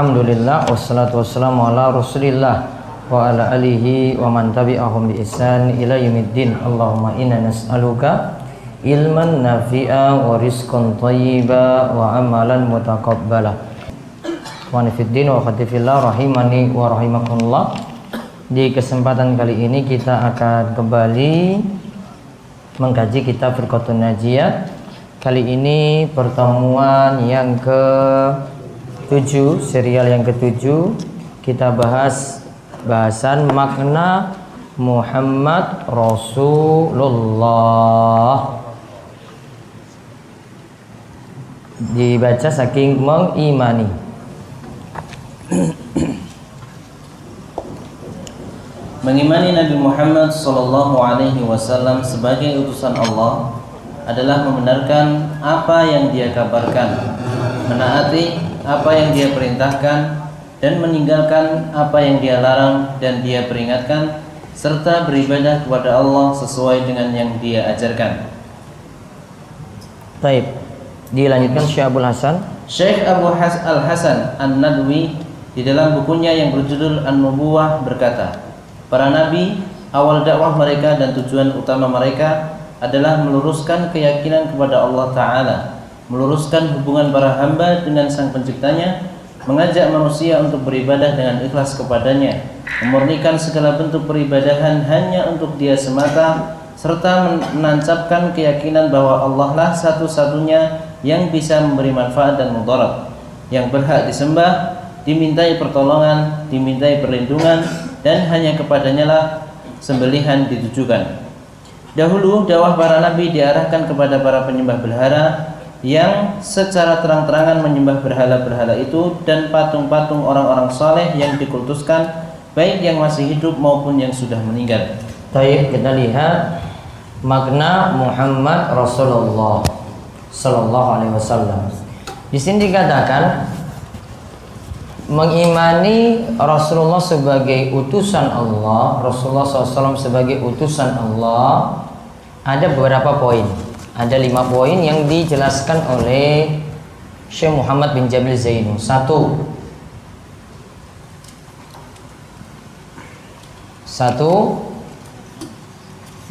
Alhamdulillah Wassalatu wassalamu ala rasulillah Wa ala alihi wa man tabi'ahum bi ihsan ila yumiddin Allahumma inna nas'aluka ilman nafi'a wa rizqan tayyiba wa amalan mutaqabbala Wa nifiddin wa khatifillah rahimani wa rahimakumullah. Di kesempatan kali ini kita akan kembali mengkaji kitab Firqatun Najiyah. Kali ini pertemuan yang ke 7, serial yang ke-7 kita bahas bahasan makna Muhammad Rasulullah. Dibaca saking mengimani. Mengimani Nabi Muhammad Sallallahu Alaihi Wasallam sebagai utusan Allah adalah membenarkan apa yang Dia kabarkan, menaati apa yang Dia perintahkan, dan meninggalkan apa yang Dia larang dan Dia peringatkan, serta beribadah kepada Allah sesuai dengan yang Dia ajarkan. Baik, dilanjutkan Syekh Abdul Hasan. Syekh Abu Has Al Hasan An Nadwi di dalam bukunya yang berjudul An Nubuwah berkata, Para nabi, awal dakwah mereka dan tujuan utama mereka adalah meluruskan keyakinan kepada Allah Ta'ala, meluruskan hubungan para hamba dengan Sang Penciptanya, mengajak manusia untuk beribadah dengan ikhlas kepadanya, memurnikan segala bentuk peribadahan hanya untuk Dia semata, serta menancapkan keyakinan bahwa Allah lah satu-satunya yang bisa memberi manfaat dan mudarat, yang berhak disembah, dimintai pertolongan, dimintai perlindungan, dan hanya kepadanya lah sembelihan ditujukan. Dahulu dakwah para nabi diarahkan kepada para penyembah berhala yang secara terang-terangan menyembah berhala-berhala itu dan patung-patung orang-orang saleh yang dikultuskan baik yang masih hidup maupun yang sudah meninggal. Baik, kita lihat makna Muhammad Rasulullah Sallallahu Alaihi Wasallam. Di sini dikatakan mengimani Rasulullah sebagai utusan Allah, Rasulullah SAW sebagai utusan Allah, ada beberapa poin. Ada lima poin yang dijelaskan oleh Syekh Muhammad bin Jamil Zainu. Satu, satu,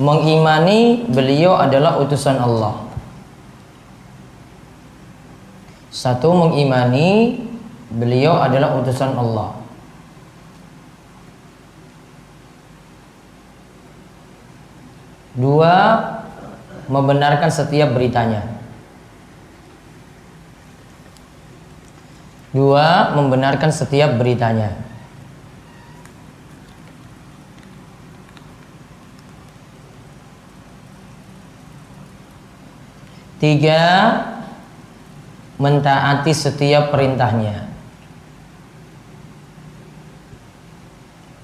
mengimani beliau adalah utusan Allah. Satu, mengimani Beliau adalah utusan Allah. Dua, membenarkan setiap beritanya. Dua, membenarkan setiap beritanya. Tiga, mentaati setiap perintahnya.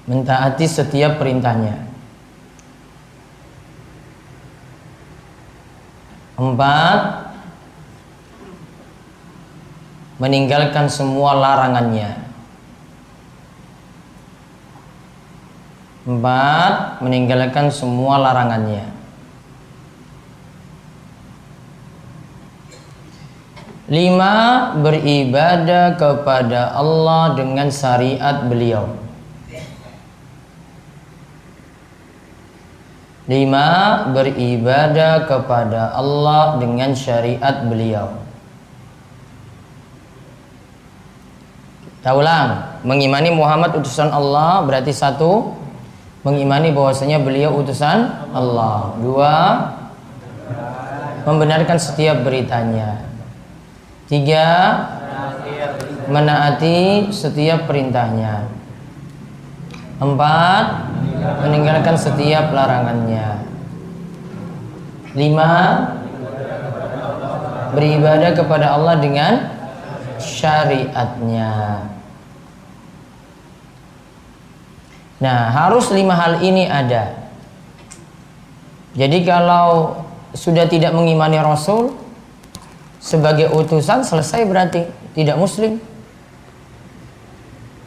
mentaati setiap perintahnya. Empat, meninggalkan semua larangannya. Empat, meninggalkan semua larangannya. Lima, beribadah kepada Allah dengan syariat beliau. Lima, beribadah kepada Allah dengan syariat beliau. Kita ulang, mengimani Muhammad utusan Allah berarti satu, mengimani bahwasanya beliau utusan Allah. Dua, membenarkan setiap beritanya. Tiga, menaati setiap perintahnya. Empat, meninggalkan setiap larangannya. Lima, beribadah kepada Allah dengan syariatnya. Nah, harus lima hal ini ada. Jadi kalau sudah tidak mengimani Rasul sebagai utusan selesai berarti tidak muslim.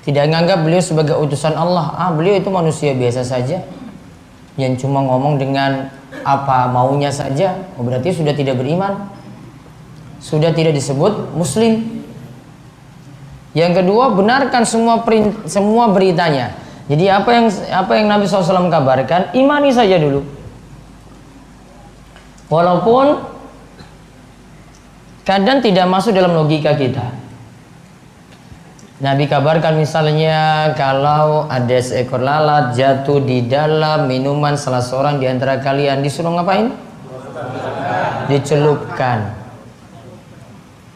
Tidak menganggap beliau sebagai utusan Allah. Ah, beliau itu manusia biasa saja yang cuma ngomong dengan apa maunya saja. Oh, berarti sudah tidak beriman. Sudah tidak disebut muslim. Yang kedua, benarkan semua semua beritanya. Jadi apa yang apa yang Nabi SAW kabarkan, imani saja dulu. Walaupun kadang tidak masuk dalam logika kita. Nabi kabarkan misalnya kalau ada seekor lalat jatuh di dalam minuman salah seorang di antara kalian disuruh ngapain? Dicelupkan.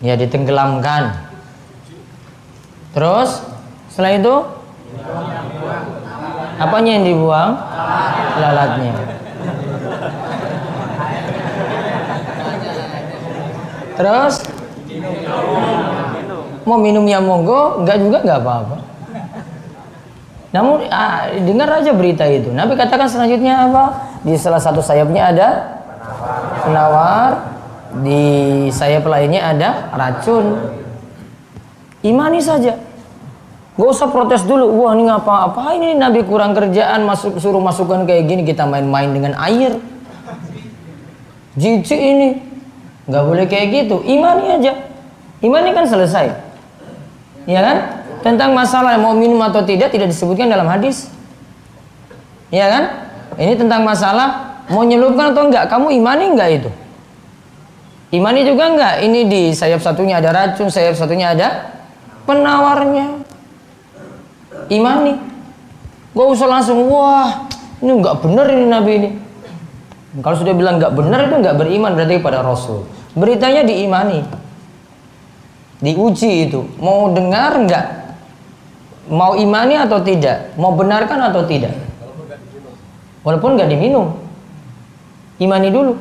Ya ditenggelamkan. Terus setelah itu Apanya yang dibuang? Lalatnya. Terus mau minumnya monggo, enggak juga enggak apa-apa. Namun ah, dengar aja berita itu. Nabi katakan selanjutnya apa? Di salah satu sayapnya ada penawar, di sayap lainnya ada racun. Imani saja. Gak usah protes dulu. Wah ini ngapa? Apa ini Nabi kurang kerjaan masuk suruh masukkan kayak gini kita main-main dengan air. Jijik ini. Gak boleh kayak gitu. Imani aja. Imani kan selesai. Ya kan? Tentang masalah mau minum atau tidak tidak disebutkan dalam hadis. Ya kan? Ini tentang masalah mau nyelupkan atau enggak. Kamu imani enggak itu? Imani juga enggak? Ini di sayap satunya ada racun, sayap satunya ada penawarnya imani gak usah langsung wah ini nggak benar ini nabi ini kalau sudah bilang nggak benar itu nggak beriman berarti pada rasul beritanya diimani diuji itu. Mau dengar nggak? Mau imani atau tidak? Mau benarkan atau tidak? Walaupun nggak diminum. Imani dulu.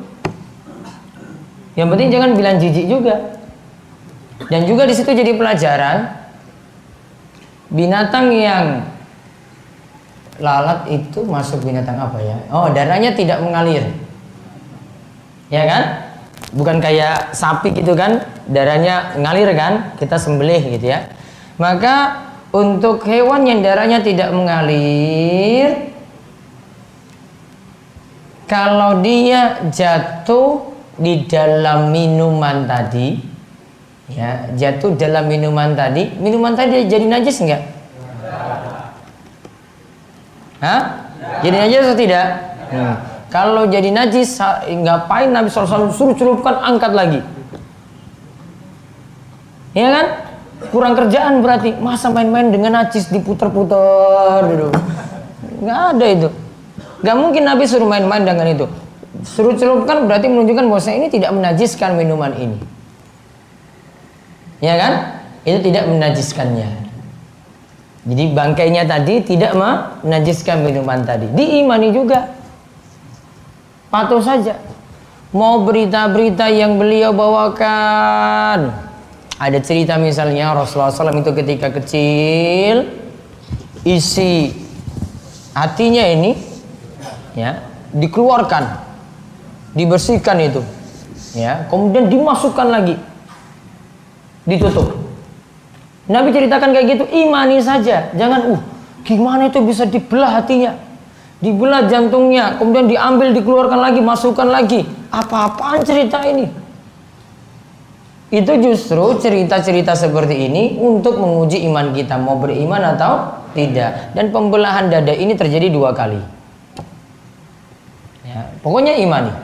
Yang penting jangan bilang jijik juga. Dan juga di situ jadi pelajaran binatang yang lalat itu masuk binatang apa ya? Oh, darahnya tidak mengalir. Ya kan? Bukan kayak sapi gitu kan, darahnya ngalir kan? Kita sembelih gitu ya. Maka untuk hewan yang darahnya tidak mengalir kalau dia jatuh di dalam minuman tadi ya jatuh dalam minuman tadi minuman tadi jadi najis enggak Hah? jadi najis atau tidak hmm. Kalau jadi najis ngapain Nabi SAW suruh celupkan angkat lagi ya kan kurang kerjaan berarti masa main-main dengan najis diputer-puter gitu nggak ada itu nggak mungkin Nabi suruh main-main dengan itu suruh celupkan berarti menunjukkan bahwa ini tidak menajiskan minuman ini ya kan? Itu tidak menajiskannya. Jadi bangkainya tadi tidak menajiskan minuman tadi. Diimani juga. Patuh saja. Mau berita-berita yang beliau bawakan. Ada cerita misalnya Rasulullah SAW itu ketika kecil isi hatinya ini ya dikeluarkan dibersihkan itu ya kemudian dimasukkan lagi ditutup. Nabi ceritakan kayak gitu, imani saja. Jangan, uh, gimana itu bisa dibelah hatinya? Dibelah jantungnya, kemudian diambil, dikeluarkan lagi, masukkan lagi. Apa-apaan cerita ini? Itu justru cerita-cerita seperti ini untuk menguji iman kita. Mau beriman atau tidak. Dan pembelahan dada ini terjadi dua kali. Ya, pokoknya imani.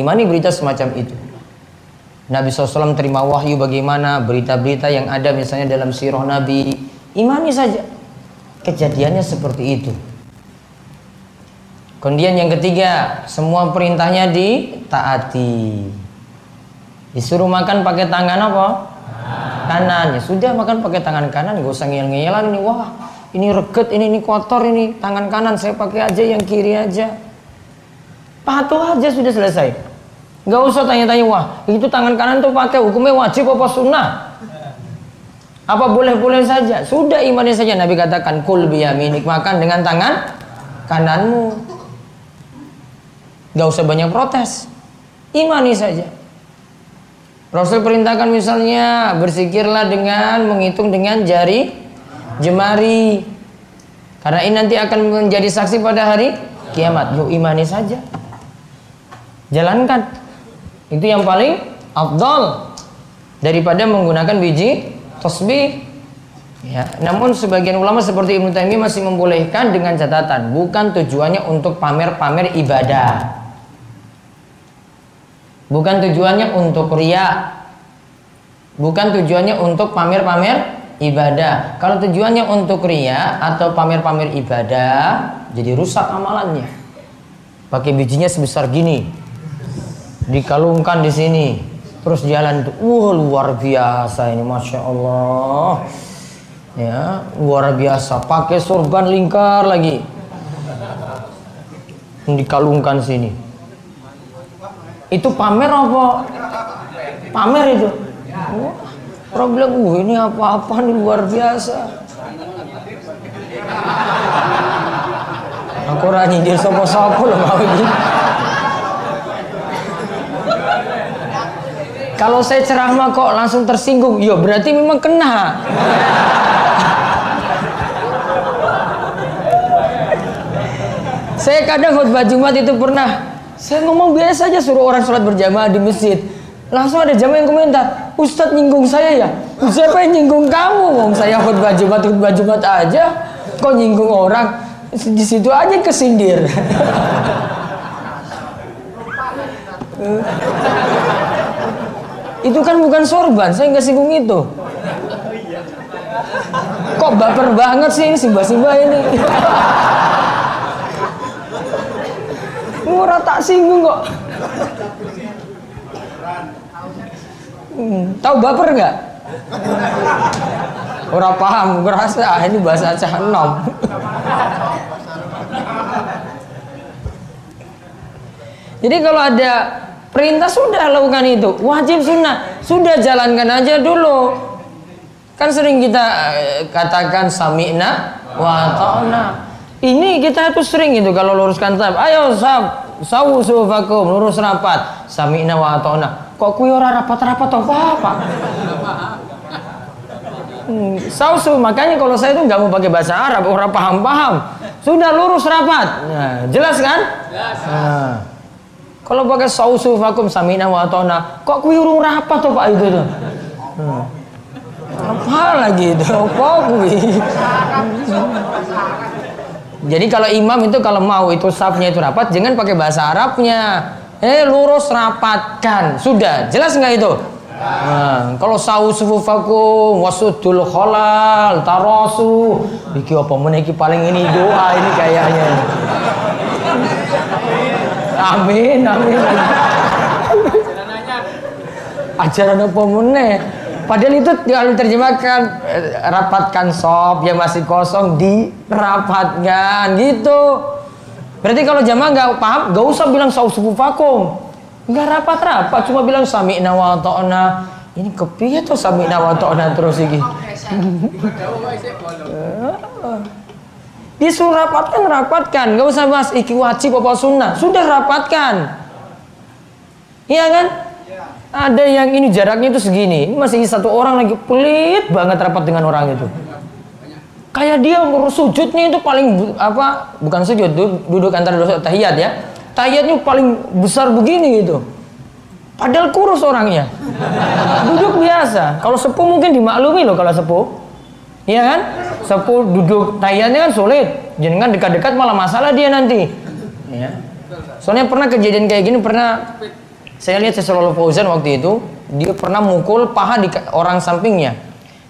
Imani berita semacam itu. Nabi SAW terima wahyu bagaimana berita-berita yang ada misalnya dalam sirah Nabi imani saja kejadiannya seperti itu kemudian yang ketiga semua perintahnya ditaati. Disuruh makan pakai tangan apa? Kanan. Ya sudah makan pakai tangan kanan. Gak usah ngeyel-ngeyelan ini. Wah ini reget ini ini kotor ini. Tangan kanan saya pakai aja yang kiri aja. Patuh aja sudah selesai. Gak usah tanya-tanya, wah itu tangan kanan tuh pakai hukumnya wajib apa sunnah? Apa boleh-boleh saja? Sudah imani saja Nabi katakan kul biyaminik makan dengan tangan kananmu. Gak usah banyak protes. Imani saja. Rasul perintahkan misalnya bersikirlah dengan menghitung dengan jari jemari. Karena ini nanti akan menjadi saksi pada hari kiamat. Yuk imani saja. Jalankan. Itu yang paling afdal daripada menggunakan biji tasbih. Ya, namun sebagian ulama seperti Ibnu Taimiyah masih membolehkan dengan catatan bukan tujuannya untuk pamer-pamer ibadah. Bukan tujuannya untuk ria. Bukan tujuannya untuk pamer-pamer ibadah. Kalau tujuannya untuk ria atau pamer-pamer ibadah, jadi rusak amalannya. Pakai bijinya sebesar gini. Dikalungkan di sini terus jalan tuh wah luar biasa ini masya Allah ya luar biasa pakai sorban lingkar lagi dikalungkan sini itu pamer apa? Pamer itu? Wah, orang bilang ini apa-apa nih luar biasa. Aku rani dia sopo-sopo loh mau gitu Kalau saya ceramah kok langsung tersinggung, ya berarti memang kena. saya kadang khutbah Jumat itu pernah saya ngomong biasa aja suruh orang sholat berjamaah di masjid. Langsung ada jamaah yang komentar, Ustadz nyinggung saya ya? Siapa yang nyinggung kamu? Wong saya khutbah Jumat, khutbah Jumat aja. Kok nyinggung orang? Di situ aja kesindir. Itu kan bukan sorban, saya nggak singgung itu. Kok baper banget sih ini simba-simba ini. Murah tak singgung kok. Hmm, tahu baper nggak? Orang paham, berasa ah, ini bahasa Aceh enom. Jadi kalau ada Perintah sudah lakukan itu, wajib sunnah sudah jalankan aja dulu. Kan sering kita eh, katakan sami'na wa ta'na. Ini kita itu sering itu kalau luruskan tab. Ayo sab, sawu sufakum, lurus rapat. Sami'na wa ta'na. Kok kuwi ora rapat-rapat apa-apa? Hmm, sausu makanya kalau saya itu nggak mau pakai bahasa Arab orang paham-paham sudah lurus rapat nah, jelas kan jelas. Nah. Kalau pakai sausu vakum samina wa atona, kok kuwi urung rapat tuh Pak itu tuh. Hmm. Apa lagi itu? Apa kuwi? Jadi kalau imam itu kalau mau itu safnya itu rapat, jangan pakai bahasa Arabnya. Eh lurus rapatkan. Sudah, jelas nggak itu? Nah, kalau sausu vakum wasudul kholal tarosu, iki apa meniki paling ini doa ini kayaknya. Amin, amin. Ajaran apa meneh? Padahal itu kalau diterjemahkan eh, rapatkan sop yang masih kosong dirapatkan gitu. Berarti kalau jamaah nggak paham, nggak usah bilang sausufu vakum. Nggak rapat-rapat, cuma bilang sami wa ta'na. Ini kepiye tuh sami wa ta'na terus iki. Disuruh rapatkan, rapatkan. Gak usah bahas iki wajib apa sunnah. Sudah rapatkan. Iya kan? Ada yang ini jaraknya itu segini. Masih satu orang lagi pelit banget rapat dengan orang itu. Kayak dia sujudnya itu paling apa? Bukan sujud, duduk antara dosa tahiyat ya. Tahiyatnya paling besar begini gitu. Padahal kurus orangnya. Duduk biasa. Kalau sepuh mungkin dimaklumi loh kalau sepuh. Iya kan? Sepuh duduk tayarnya kan sulit. Jangan dekat-dekat malah masalah dia nanti. Ya. Soalnya pernah kejadian kayak gini pernah saya lihat Syaikh Fauzan waktu itu dia pernah mukul paha di orang sampingnya.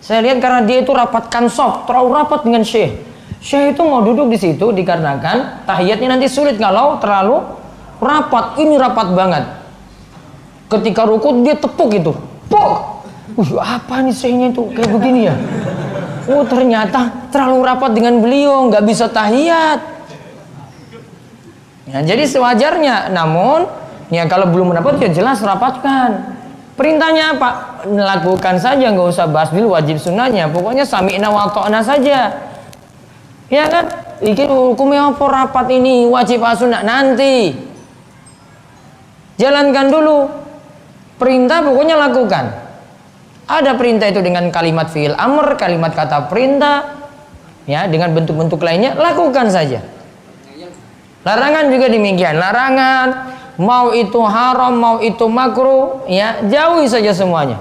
Saya lihat karena dia itu rapatkan sop, terlalu rapat dengan Syekh. Syekh itu mau duduk di situ dikarenakan tahiyatnya nanti sulit kalau terlalu rapat. Ini rapat banget. Ketika rukut dia tepuk itu. Pok. Uh, apa nih Syekhnya itu kayak begini ya? Oh ternyata terlalu rapat dengan beliau, nggak bisa tahiyat. Ya, jadi sewajarnya, namun ya kalau belum mendapat ya jelas rapatkan. Perintahnya apa? Lakukan saja, nggak usah bahas dulu wajib sunnahnya. Pokoknya sami'na wa saja. Ya kan? Iki hukumnya apa rapat ini wajib sunnah nanti. Jalankan dulu. Perintah pokoknya lakukan. Ada perintah itu dengan kalimat fi'il amr, kalimat kata perintah, ya dengan bentuk-bentuk lainnya lakukan saja. Larangan juga demikian. Larangan mau itu haram, mau itu makruh, ya jauhi saja semuanya.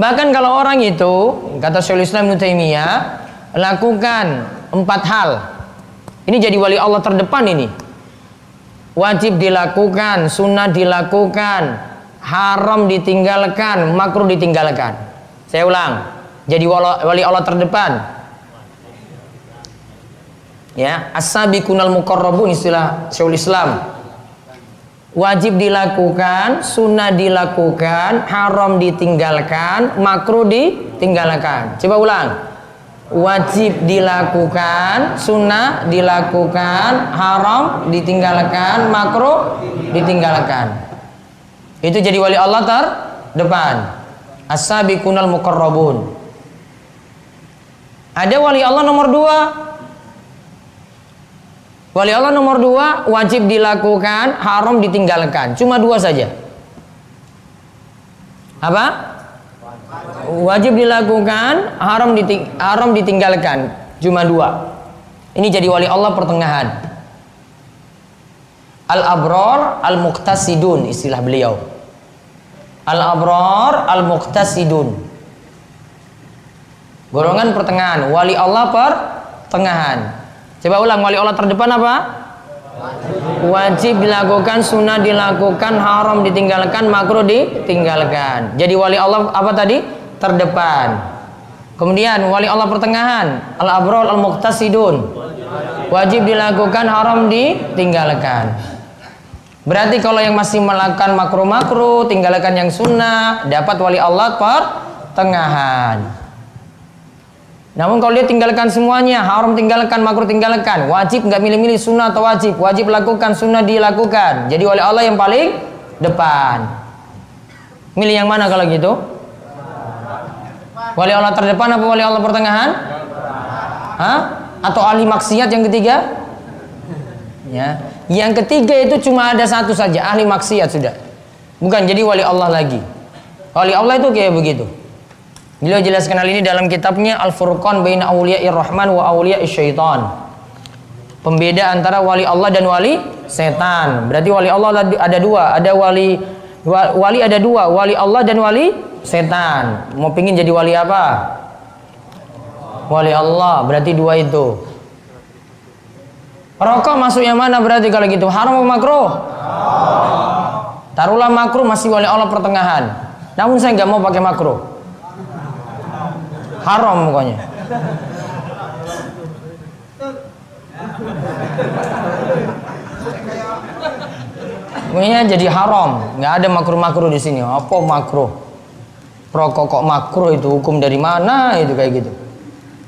Bahkan kalau orang itu kata Syaikhul Islam Taimiyah lakukan empat hal. Ini jadi wali Allah terdepan ini. Wajib dilakukan, sunnah dilakukan, haram ditinggalkan, makruh ditinggalkan. Saya ulang, jadi wali Allah terdepan. Ya, as-sabiqunal muqarrabun istilah Syaikhul Islam. Wajib dilakukan, sunnah dilakukan, haram ditinggalkan, makruh ditinggalkan. Coba ulang wajib dilakukan, sunnah dilakukan, haram ditinggalkan, makruh ditinggalkan. Itu jadi wali Allah terdepan. As-sabiqunal muqarrabun. Ada wali Allah nomor dua. Wali Allah nomor dua wajib dilakukan, haram ditinggalkan. Cuma dua saja. Apa? wajib dilakukan, haram diting haram ditinggalkan. Cuma dua. Ini jadi wali Allah pertengahan. Al-abrar al-muqtasidun istilah beliau. Al-abrar al-muqtasidun. Golongan pertengahan, wali Allah pertengahan. Coba ulang wali Allah terdepan apa? Wajib dilakukan, sunnah dilakukan, haram ditinggalkan, makruh ditinggalkan. Jadi wali Allah apa tadi? terdepan. Kemudian wali Allah pertengahan, al-abrol al-muqtasidun. Wajib dilakukan, haram ditinggalkan. Berarti kalau yang masih melakukan makruh-makruh, tinggalkan yang sunnah, dapat wali Allah pertengahan. Namun kalau dia tinggalkan semuanya, haram tinggalkan, makruh tinggalkan, wajib nggak milih-milih sunnah atau wajib, wajib lakukan, sunnah dilakukan. Jadi wali Allah yang paling depan. Milih yang mana kalau gitu? Wali Allah terdepan apa wali Allah pertengahan? Hah? Atau ahli maksiat yang ketiga? Ya. Yang ketiga itu cuma ada satu saja, ahli maksiat sudah. Bukan jadi wali Allah lagi. Wali Allah itu kayak begitu. Beliau jelaskan hal ini dalam kitabnya Al-Furqan Baina Auliya'ir Rahman wa Auliya'is Syaitan. Pembeda antara wali Allah dan wali setan. Berarti wali Allah ada dua, ada wali wali ada dua, wali Allah dan wali setan. Mau pingin jadi wali apa? Wali Allah. Berarti dua itu. Rokok masuk yang mana berarti kalau gitu? Haram atau makruh? Taruhlah makruh masih wali Allah pertengahan. Namun saya nggak mau pakai makruh. Haram pokoknya. Pokoknya jadi haram, nggak ada makruh-makruh di sini. Apa makruh? rokok kok makruh itu hukum dari mana itu kayak gitu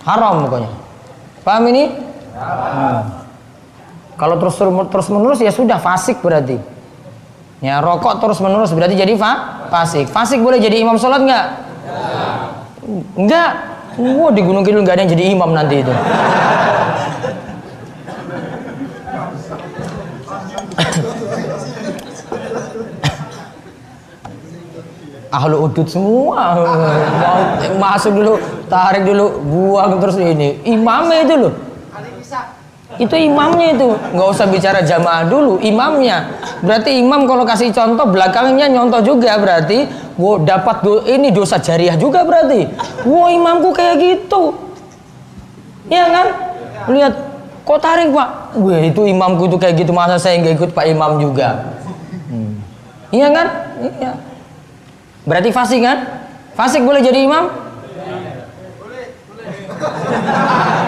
haram pokoknya paham ini hmm. kalau terus terus menerus ya sudah fasik berarti ya rokok terus menerus berarti jadi fa fasik fasik boleh jadi imam sholat nggak nggak wah di gunung kidul nggak ada yang jadi imam nanti itu. Ahlu udut semua. Mau masuk dulu tarik dulu buang terus ini. Imamnya itu loh itu imamnya itu. Nggak usah bicara jamaah dulu imamnya. Berarti imam kalau kasih contoh belakangnya nyontoh juga berarti wow dapat do, ini dosa jariah juga berarti. Wow imamku kayak gitu. Ya kan? Lihat kok tarik pak? Wah itu imamku tuh kayak gitu masa saya nggak ikut pak imam juga? Hmm. iya kan? Iya. Berarti fasik kan? Fasik boleh jadi imam?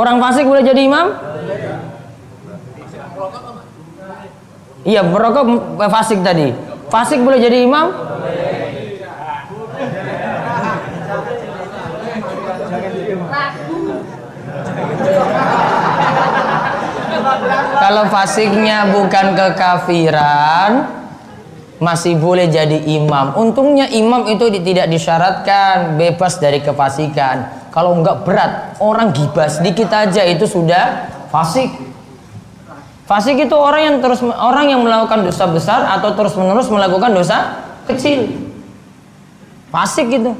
Orang fasik boleh jadi imam? Iya, merokok fasik tadi. Fasik boleh jadi imam? Kalau fasiknya bukan kekafiran, masih boleh jadi imam. Untungnya imam itu tidak disyaratkan bebas dari kefasikan. Kalau enggak berat, orang gibah sedikit aja itu sudah fasik. Fasik itu orang yang terus orang yang melakukan dosa besar atau terus menerus melakukan dosa kecil. Fasik gitu.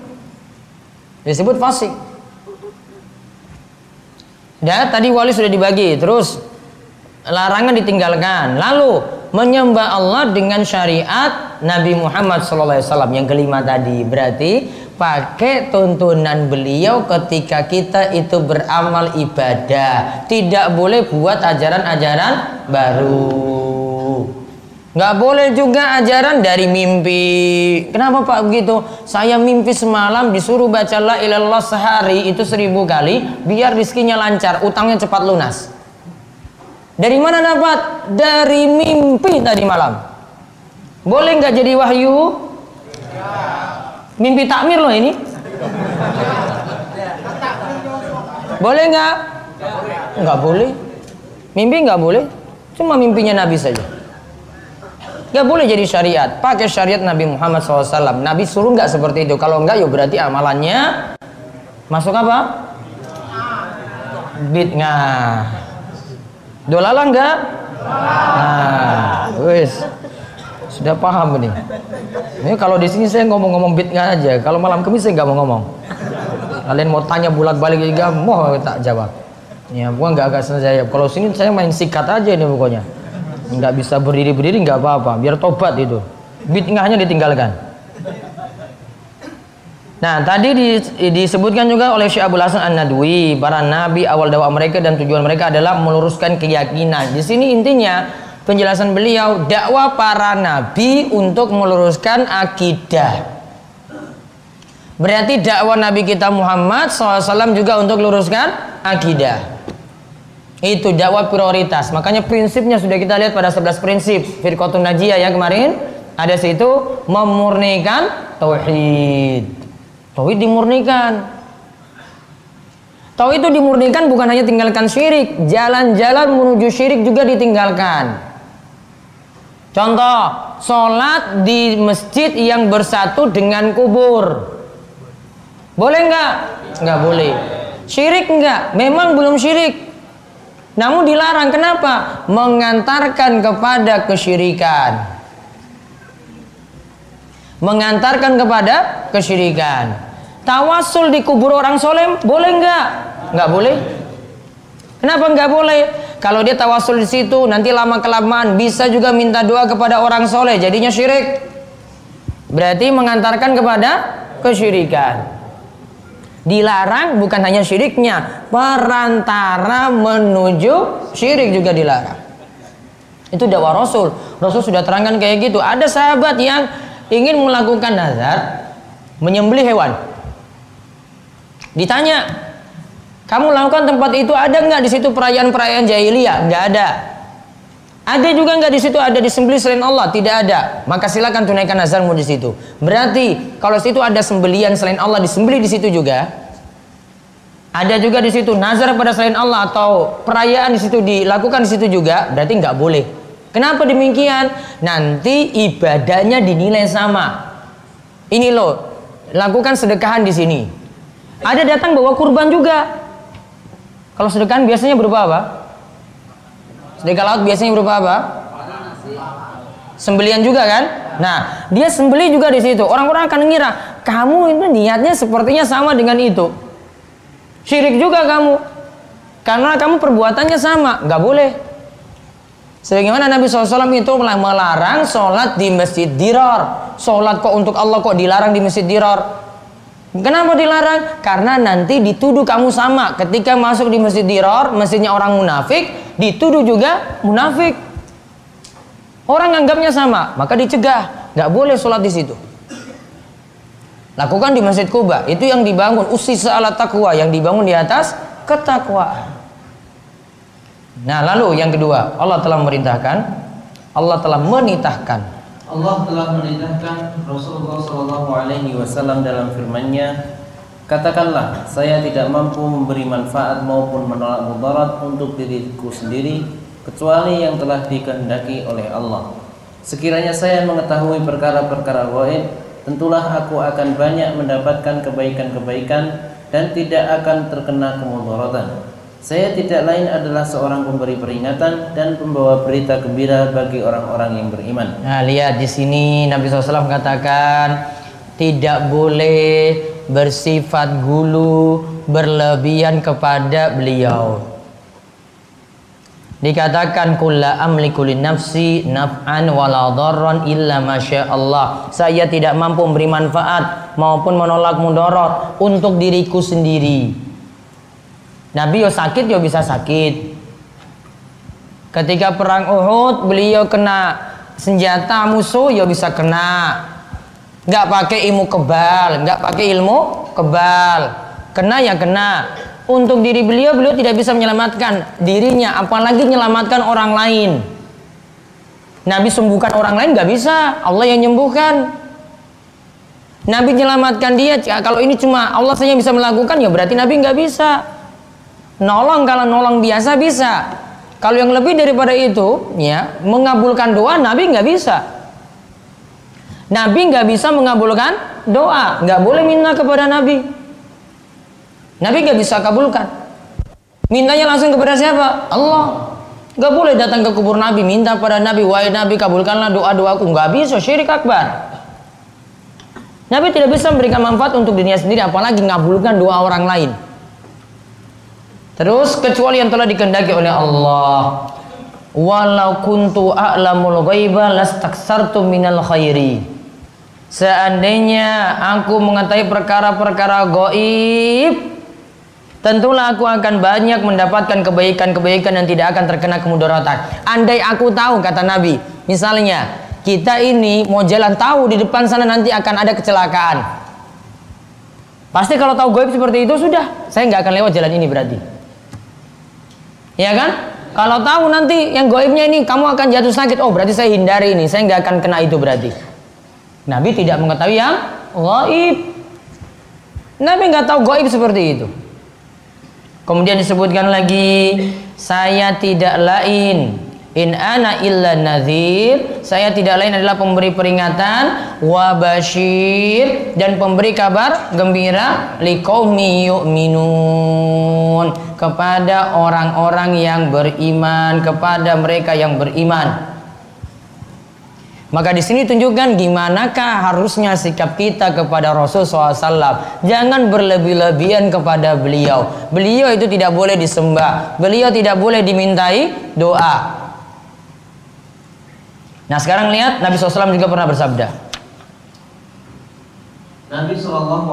Disebut fasik. Ya, tadi wali sudah dibagi. Terus larangan ditinggalkan. Lalu menyembah Allah dengan syariat Nabi Muhammad SAW yang kelima tadi. Berarti pakai tuntunan beliau ketika kita itu beramal ibadah. Tidak boleh buat ajaran-ajaran baru. Nggak boleh juga ajaran dari mimpi. Kenapa Pak begitu? Saya mimpi semalam disuruh baca la ilallah sehari itu seribu kali biar rizkinya lancar, utangnya cepat lunas. Dari mana dapat? Dari mimpi tadi malam. Boleh nggak jadi wahyu? Mimpi takmir loh ini. Boleh nggak? Nggak boleh. Mimpi nggak boleh. Cuma mimpinya Nabi saja. Gak boleh jadi syariat. Pakai syariat Nabi Muhammad SAW. Nabi suruh nggak seperti itu. Kalau nggak, ya berarti amalannya masuk apa? Bid'ah. Dolala nggak? Nah, wis. Sudah paham nih. Ini kalau di sini saya ngomong-ngomong bid'ah aja. Kalau malam kemis saya nggak mau ngomong. Kalian mau tanya bolak-balik juga, mau tak jawab. Ya, gua nggak agak selesai. Kalau sini saya main sikat aja ini pokoknya nggak bisa berdiri berdiri nggak apa-apa biar tobat itu bid'ahnya ditinggalkan nah tadi di- disebutkan juga oleh Syekh Abdul Hasan An Nadwi para nabi awal dakwah mereka dan tujuan mereka adalah meluruskan keyakinan di sini intinya penjelasan beliau dakwah para nabi untuk meluruskan akidah berarti dakwah nabi kita Muhammad SAW juga untuk luruskan akidah itu dakwah prioritas. Makanya prinsipnya sudah kita lihat pada 11 prinsip Firqatun Najiyah yang kemarin ada situ memurnikan tauhid. Tauhid dimurnikan. Tauhid itu dimurnikan bukan hanya tinggalkan syirik, jalan-jalan menuju syirik juga ditinggalkan. Contoh, sholat di masjid yang bersatu dengan kubur. Boleh nggak? Nggak boleh. Syirik nggak? Memang belum syirik. Namun dilarang kenapa? Mengantarkan kepada kesyirikan. Mengantarkan kepada kesyirikan. Tawasul di kubur orang soleh boleh nggak? Nggak boleh. Kenapa nggak boleh? Kalau dia tawasul di situ nanti lama kelamaan bisa juga minta doa kepada orang soleh jadinya syirik. Berarti mengantarkan kepada kesyirikan. Dilarang bukan hanya syiriknya, perantara menuju syirik juga dilarang. Itu dakwah Rasul. Rasul sudah terangkan kayak gitu. Ada sahabat yang ingin melakukan nazar menyembelih hewan. Ditanya, kamu lakukan tempat itu ada nggak di situ perayaan-perayaan jahiliyah? Nggak ada. Ada juga nggak di situ ada disembelih selain Allah? Tidak ada. Maka silakan tunaikan nazarmu di situ. Berarti kalau situ ada sembelian selain Allah disembelih di situ juga. Ada juga di situ nazar pada selain Allah atau perayaan di situ dilakukan di situ juga, berarti nggak boleh. Kenapa demikian? Nanti ibadahnya dinilai sama. Ini loh, lakukan sedekahan di sini. Ada datang bawa kurban juga. Kalau sedekahan biasanya berupa apa? Sedekah laut biasanya berupa apa? Sembelian juga kan? Nah, dia sembelih juga di situ. Orang-orang akan mengira kamu itu niatnya sepertinya sama dengan itu. Syirik juga kamu. Karena kamu perbuatannya sama, nggak boleh. Sebagaimana Nabi SAW itu melarang sholat di masjid diror. Sholat kok untuk Allah kok dilarang di masjid diror. Kenapa dilarang? Karena nanti dituduh kamu sama. Ketika masuk di masjid diror, masjidnya orang munafik, dituduh juga munafik. Orang anggapnya sama, maka dicegah. Nggak boleh sholat di situ. Lakukan di Masjid Kuba. Itu yang dibangun usis ala takwa, yang dibangun di atas ketakwaan. Nah, lalu yang kedua, Allah telah memerintahkan, Allah telah menitahkan. Allah telah menitahkan Rasulullah Shallallahu Alaihi Wasallam dalam firman-Nya, katakanlah, saya tidak mampu memberi manfaat maupun menolak mudarat untuk diriku sendiri kecuali yang telah dikehendaki oleh Allah. Sekiranya saya mengetahui perkara-perkara gaib, tentulah aku akan banyak mendapatkan kebaikan-kebaikan dan tidak akan terkena kemudaratan. Saya tidak lain adalah seorang pemberi peringatan dan pembawa berita gembira bagi orang-orang yang beriman. Nah, lihat di sini Nabi SAW katakan tidak boleh bersifat gulu berlebihan kepada beliau. Dikatakan kulla amliku nafsi naf'an wala dharran illa masya Allah. Saya tidak mampu memberi manfaat maupun menolak mudarat untuk diriku sendiri. Nabi yo sakit yo bisa sakit. Ketika perang Uhud beliau kena senjata musuh yo bisa kena. Nggak pakai ilmu kebal, nggak pakai ilmu kebal. Kena ya kena untuk diri beliau beliau tidak bisa menyelamatkan dirinya apalagi menyelamatkan orang lain Nabi sembuhkan orang lain nggak bisa Allah yang menyembuhkan Nabi menyelamatkan dia kalau ini cuma Allah saja bisa melakukan ya berarti Nabi nggak bisa nolong kalau nolong biasa bisa kalau yang lebih daripada itu ya mengabulkan doa Nabi nggak bisa Nabi nggak bisa mengabulkan doa nggak boleh minta kepada Nabi Nabi nggak bisa kabulkan. Mintanya langsung kepada siapa? Allah. Gak boleh datang ke kubur Nabi minta pada Nabi, wahai Nabi kabulkanlah doa doaku. Nggak bisa syirik akbar. Nabi tidak bisa memberikan manfaat untuk dirinya sendiri, apalagi ngabulkan doa orang lain. Terus kecuali yang telah dikehendaki oleh Allah. Walau kuntu a'lamul ghaiba lastaksartu minal khairi. Seandainya aku mengetahui perkara-perkara goib, Tentulah aku akan banyak mendapatkan kebaikan-kebaikan yang tidak akan terkena kemudaratan. Andai aku tahu kata Nabi, misalnya kita ini mau jalan tahu di depan sana nanti akan ada kecelakaan. Pasti kalau tahu goib seperti itu sudah, saya nggak akan lewat jalan ini berarti. Ya kan? Kalau tahu nanti yang goibnya ini kamu akan jatuh sakit, oh berarti saya hindari ini, saya nggak akan kena itu berarti. Nabi tidak mengetahui yang goib. Nabi nggak tahu goib seperti itu. Kemudian disebutkan lagi saya tidak lain in ana illa nadhir saya tidak lain adalah pemberi peringatan wa basyir dan pemberi kabar gembira liqaumi yu'minun kepada orang-orang yang beriman kepada mereka yang beriman maka di sini tunjukkan gimanakah harusnya sikap kita kepada Rasul SAW. Jangan berlebih-lebihan kepada beliau. Beliau itu tidak boleh disembah. Beliau tidak boleh dimintai doa. Nah sekarang lihat Nabi SAW juga pernah bersabda. Nabi SAW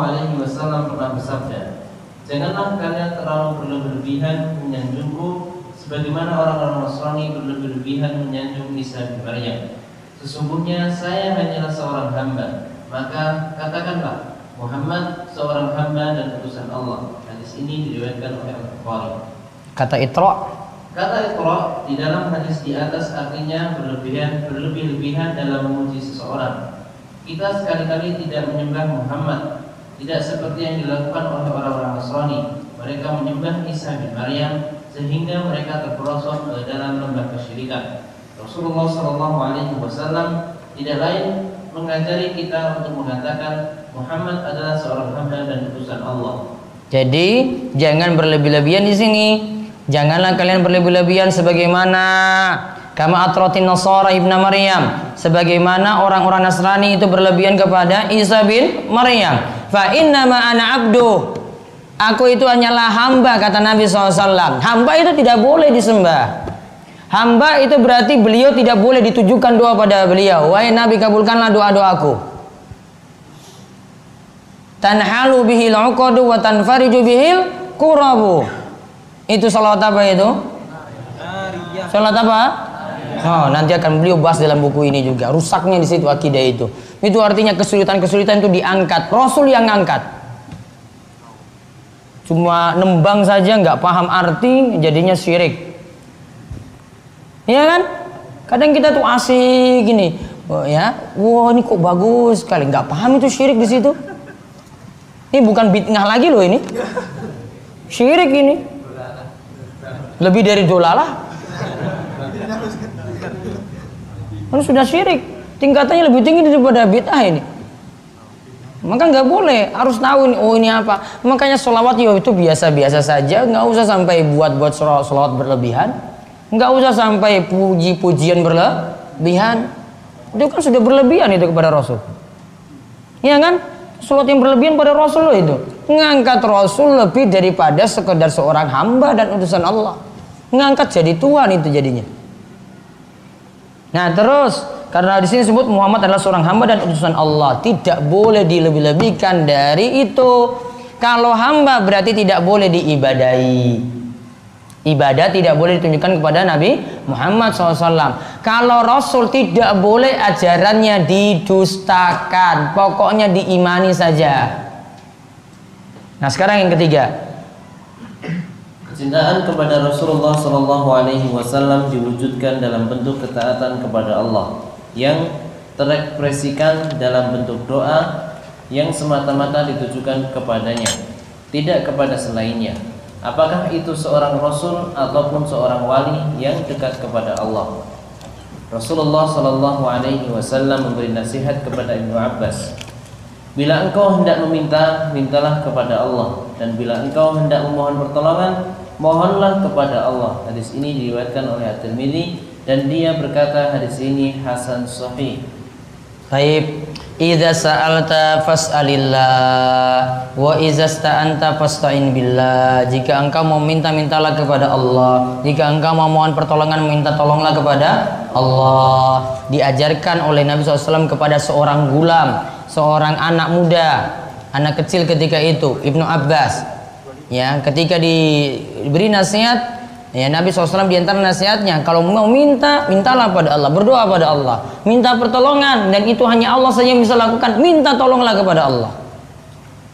pernah bersabda, Janganlah kalian terlalu berlebihan menyanjungku sebagaimana orang-orang Nasrani berlebih-lebihan menyanjung Isa bin Maryam. Sesungguhnya saya hanyalah seorang hamba Maka katakanlah Muhammad seorang hamba dan utusan Allah Hadis ini diriwayatkan oleh Al-Bukhari Kata Itra Kata Itra di dalam hadis di atas artinya berlebihan berlebih-lebihan dalam memuji seseorang Kita sekali-kali tidak menyembah Muhammad Tidak seperti yang dilakukan oleh orang-orang Nasrani Mereka menyembah Isa bin Maryam Sehingga mereka terperosok ke dalam lembah kesyirikan Rasulullah Shallallahu Alaihi Wasallam tidak lain mengajari kita untuk mengatakan Muhammad adalah seorang hamba dan utusan Allah. Jadi jangan berlebih-lebihan di sini. Janganlah kalian berlebih-lebihan sebagaimana kama atrotin Nasara ibn Maryam sebagaimana orang-orang Nasrani itu berlebihan kepada Isa bin Maryam fa inna ma ana abdu aku itu hanyalah hamba kata Nabi SAW hamba itu tidak boleh disembah Hamba itu berarti beliau tidak boleh ditujukan doa pada beliau. Wahai Nabi kabulkanlah doa-doaku. Tanhalu bihil uqadu wa tanfariju bihil kurabu. Itu salat apa itu? Salat apa? Oh, nanti akan beliau bahas dalam buku ini juga. Rusaknya di situ akidah itu. Itu artinya kesulitan-kesulitan itu diangkat. Rasul yang angkat. Cuma nembang saja nggak paham arti jadinya syirik. Iya kan? Kadang kita tuh asik gini, oh, ya, wah ini kok bagus sekali, nggak paham itu syirik di situ. Ini bukan bid'ah lagi loh ini, syirik ini. Lebih dari dolalah. Kan sudah syirik. Tingkatannya lebih tinggi daripada bid'ah ini. Maka nggak boleh, harus tahu ini, oh ini apa. Makanya sholawat yo itu biasa-biasa saja, nggak usah sampai buat-buat sholawat berlebihan, nggak usah sampai puji-pujian berlebihan. Itu kan sudah berlebihan itu kepada Rasul. Iya kan? Sholawat yang berlebihan pada Rasul itu. Ngangkat Rasul lebih daripada sekedar seorang hamba dan utusan Allah. Ngangkat jadi Tuhan itu jadinya. Nah terus karena di sini disebut Muhammad adalah seorang hamba dan utusan Allah. Tidak boleh dilebih-lebihkan dari itu. Kalau hamba berarti tidak boleh diibadahi. Ibadah tidak boleh ditunjukkan kepada Nabi Muhammad SAW. Kalau Rasul tidak boleh ajarannya didustakan. Pokoknya diimani saja. Nah sekarang yang ketiga. Kecintaan kepada Rasulullah Shallallahu Alaihi Wasallam diwujudkan dalam bentuk ketaatan kepada Allah yang terekspresikan dalam bentuk doa yang semata-mata ditujukan kepadanya, tidak kepada selainnya. Apakah itu seorang rasul ataupun seorang wali yang dekat kepada Allah? Rasulullah Shallallahu Alaihi Wasallam memberi nasihat kepada Ibnu Abbas. Bila engkau hendak meminta, mintalah kepada Allah, dan bila engkau hendak memohon pertolongan, mohonlah kepada Allah. Hadis ini diriwayatkan oleh At-Tirmidzi dan dia berkata hadis ini hasan sahih. Baik, idza sa'alta fas'alillah wa idza sta'anta fasta'in billah. Jika engkau mau minta mintalah kepada Allah. Jika engkau mau mohon pertolongan minta tolonglah kepada Allah. Diajarkan oleh Nabi SAW kepada seorang gulam, seorang anak muda, anak kecil ketika itu, Ibnu Abbas. Ya, ketika diberi nasihat Ya Nabi SAW di antara nasihatnya. Kalau mau minta mintalah pada Allah. Berdoa pada Allah. Minta pertolongan dan itu hanya Allah saja yang bisa lakukan. Minta tolonglah kepada Allah.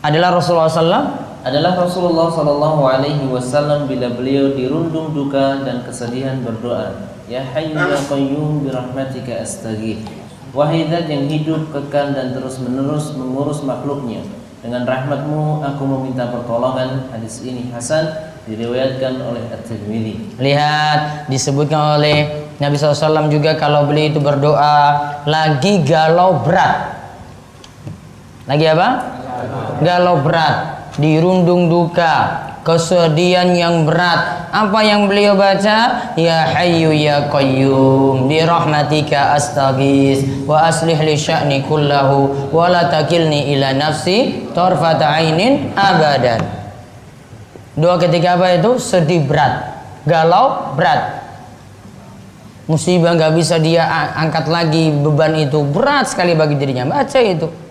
Adalah Rasulullah SAW adalah Rasulullah Sallallahu Alaihi Wasallam bila beliau dirundung duka dan kesedihan berdoa Ya Hayyu Ya Qayyum birahmatika astaghith Wahai zat yang hidup kekal dan terus menerus mengurus makhluknya dengan rahmatmu aku meminta pertolongan hadis ini Hasan diriwayatkan oleh At-Tirmidzi. Lihat disebutkan oleh Nabi SAW juga kalau beliau itu berdoa lagi galau berat. Lagi apa? Galau berat, dirundung duka, kesedihan yang berat. Apa yang beliau baca? Ya Hayyu ya Qayyum, bi rahmatika astaghis wa aslih li sya'ni kullahu wa la takilni ila nafsi tarfata ainin abadan. Doa ketika apa itu? Sedih berat, galau berat. Musibah nggak bisa dia angkat lagi beban itu berat sekali bagi dirinya. Baca itu.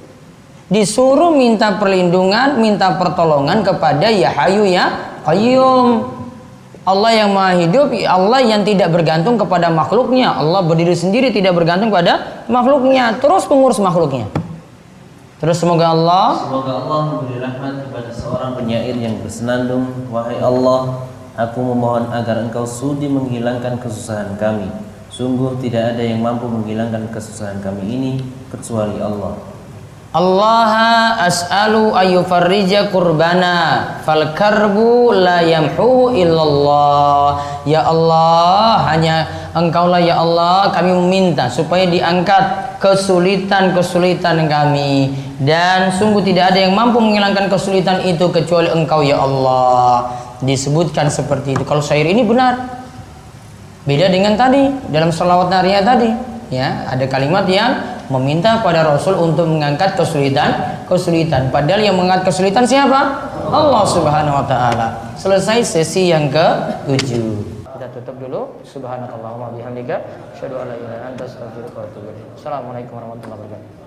Disuruh minta perlindungan, minta pertolongan kepada Ya Hayu Ya Qayyum. Allah yang maha hidup, Allah yang tidak bergantung kepada makhluknya. Allah berdiri sendiri tidak bergantung pada makhluknya. Terus pengurus makhluknya. Terus semoga Allah Semoga Allah memberi rahmat kepada seorang penyair yang bersenandung Wahai Allah Aku memohon agar engkau sudi menghilangkan kesusahan kami Sungguh tidak ada yang mampu menghilangkan kesusahan kami ini Kecuali Allah Allah as'alu ayufarrija kurbana fal karbu la yamhu illallah. Ya Allah hanya engkaulah ya Allah kami meminta supaya diangkat kesulitan-kesulitan kami. Dan sungguh tidak ada yang mampu menghilangkan kesulitan itu kecuali engkau ya Allah. Disebutkan seperti itu. Kalau syair ini benar beda dengan tadi dalam salawat naria tadi. Ya ada kalimat yang meminta pada Rasul untuk mengangkat kesulitan kesulitan. Padahal yang mengangkat kesulitan siapa? Allah Subhanahu wa taala. Selesai sesi yang ke-7 kita tutup dulu. Subhanakallahumma bihamdika asyhadu an la ilaha anta astaghfiruka wa assalamualaikum warahmatullahi wabarakatuh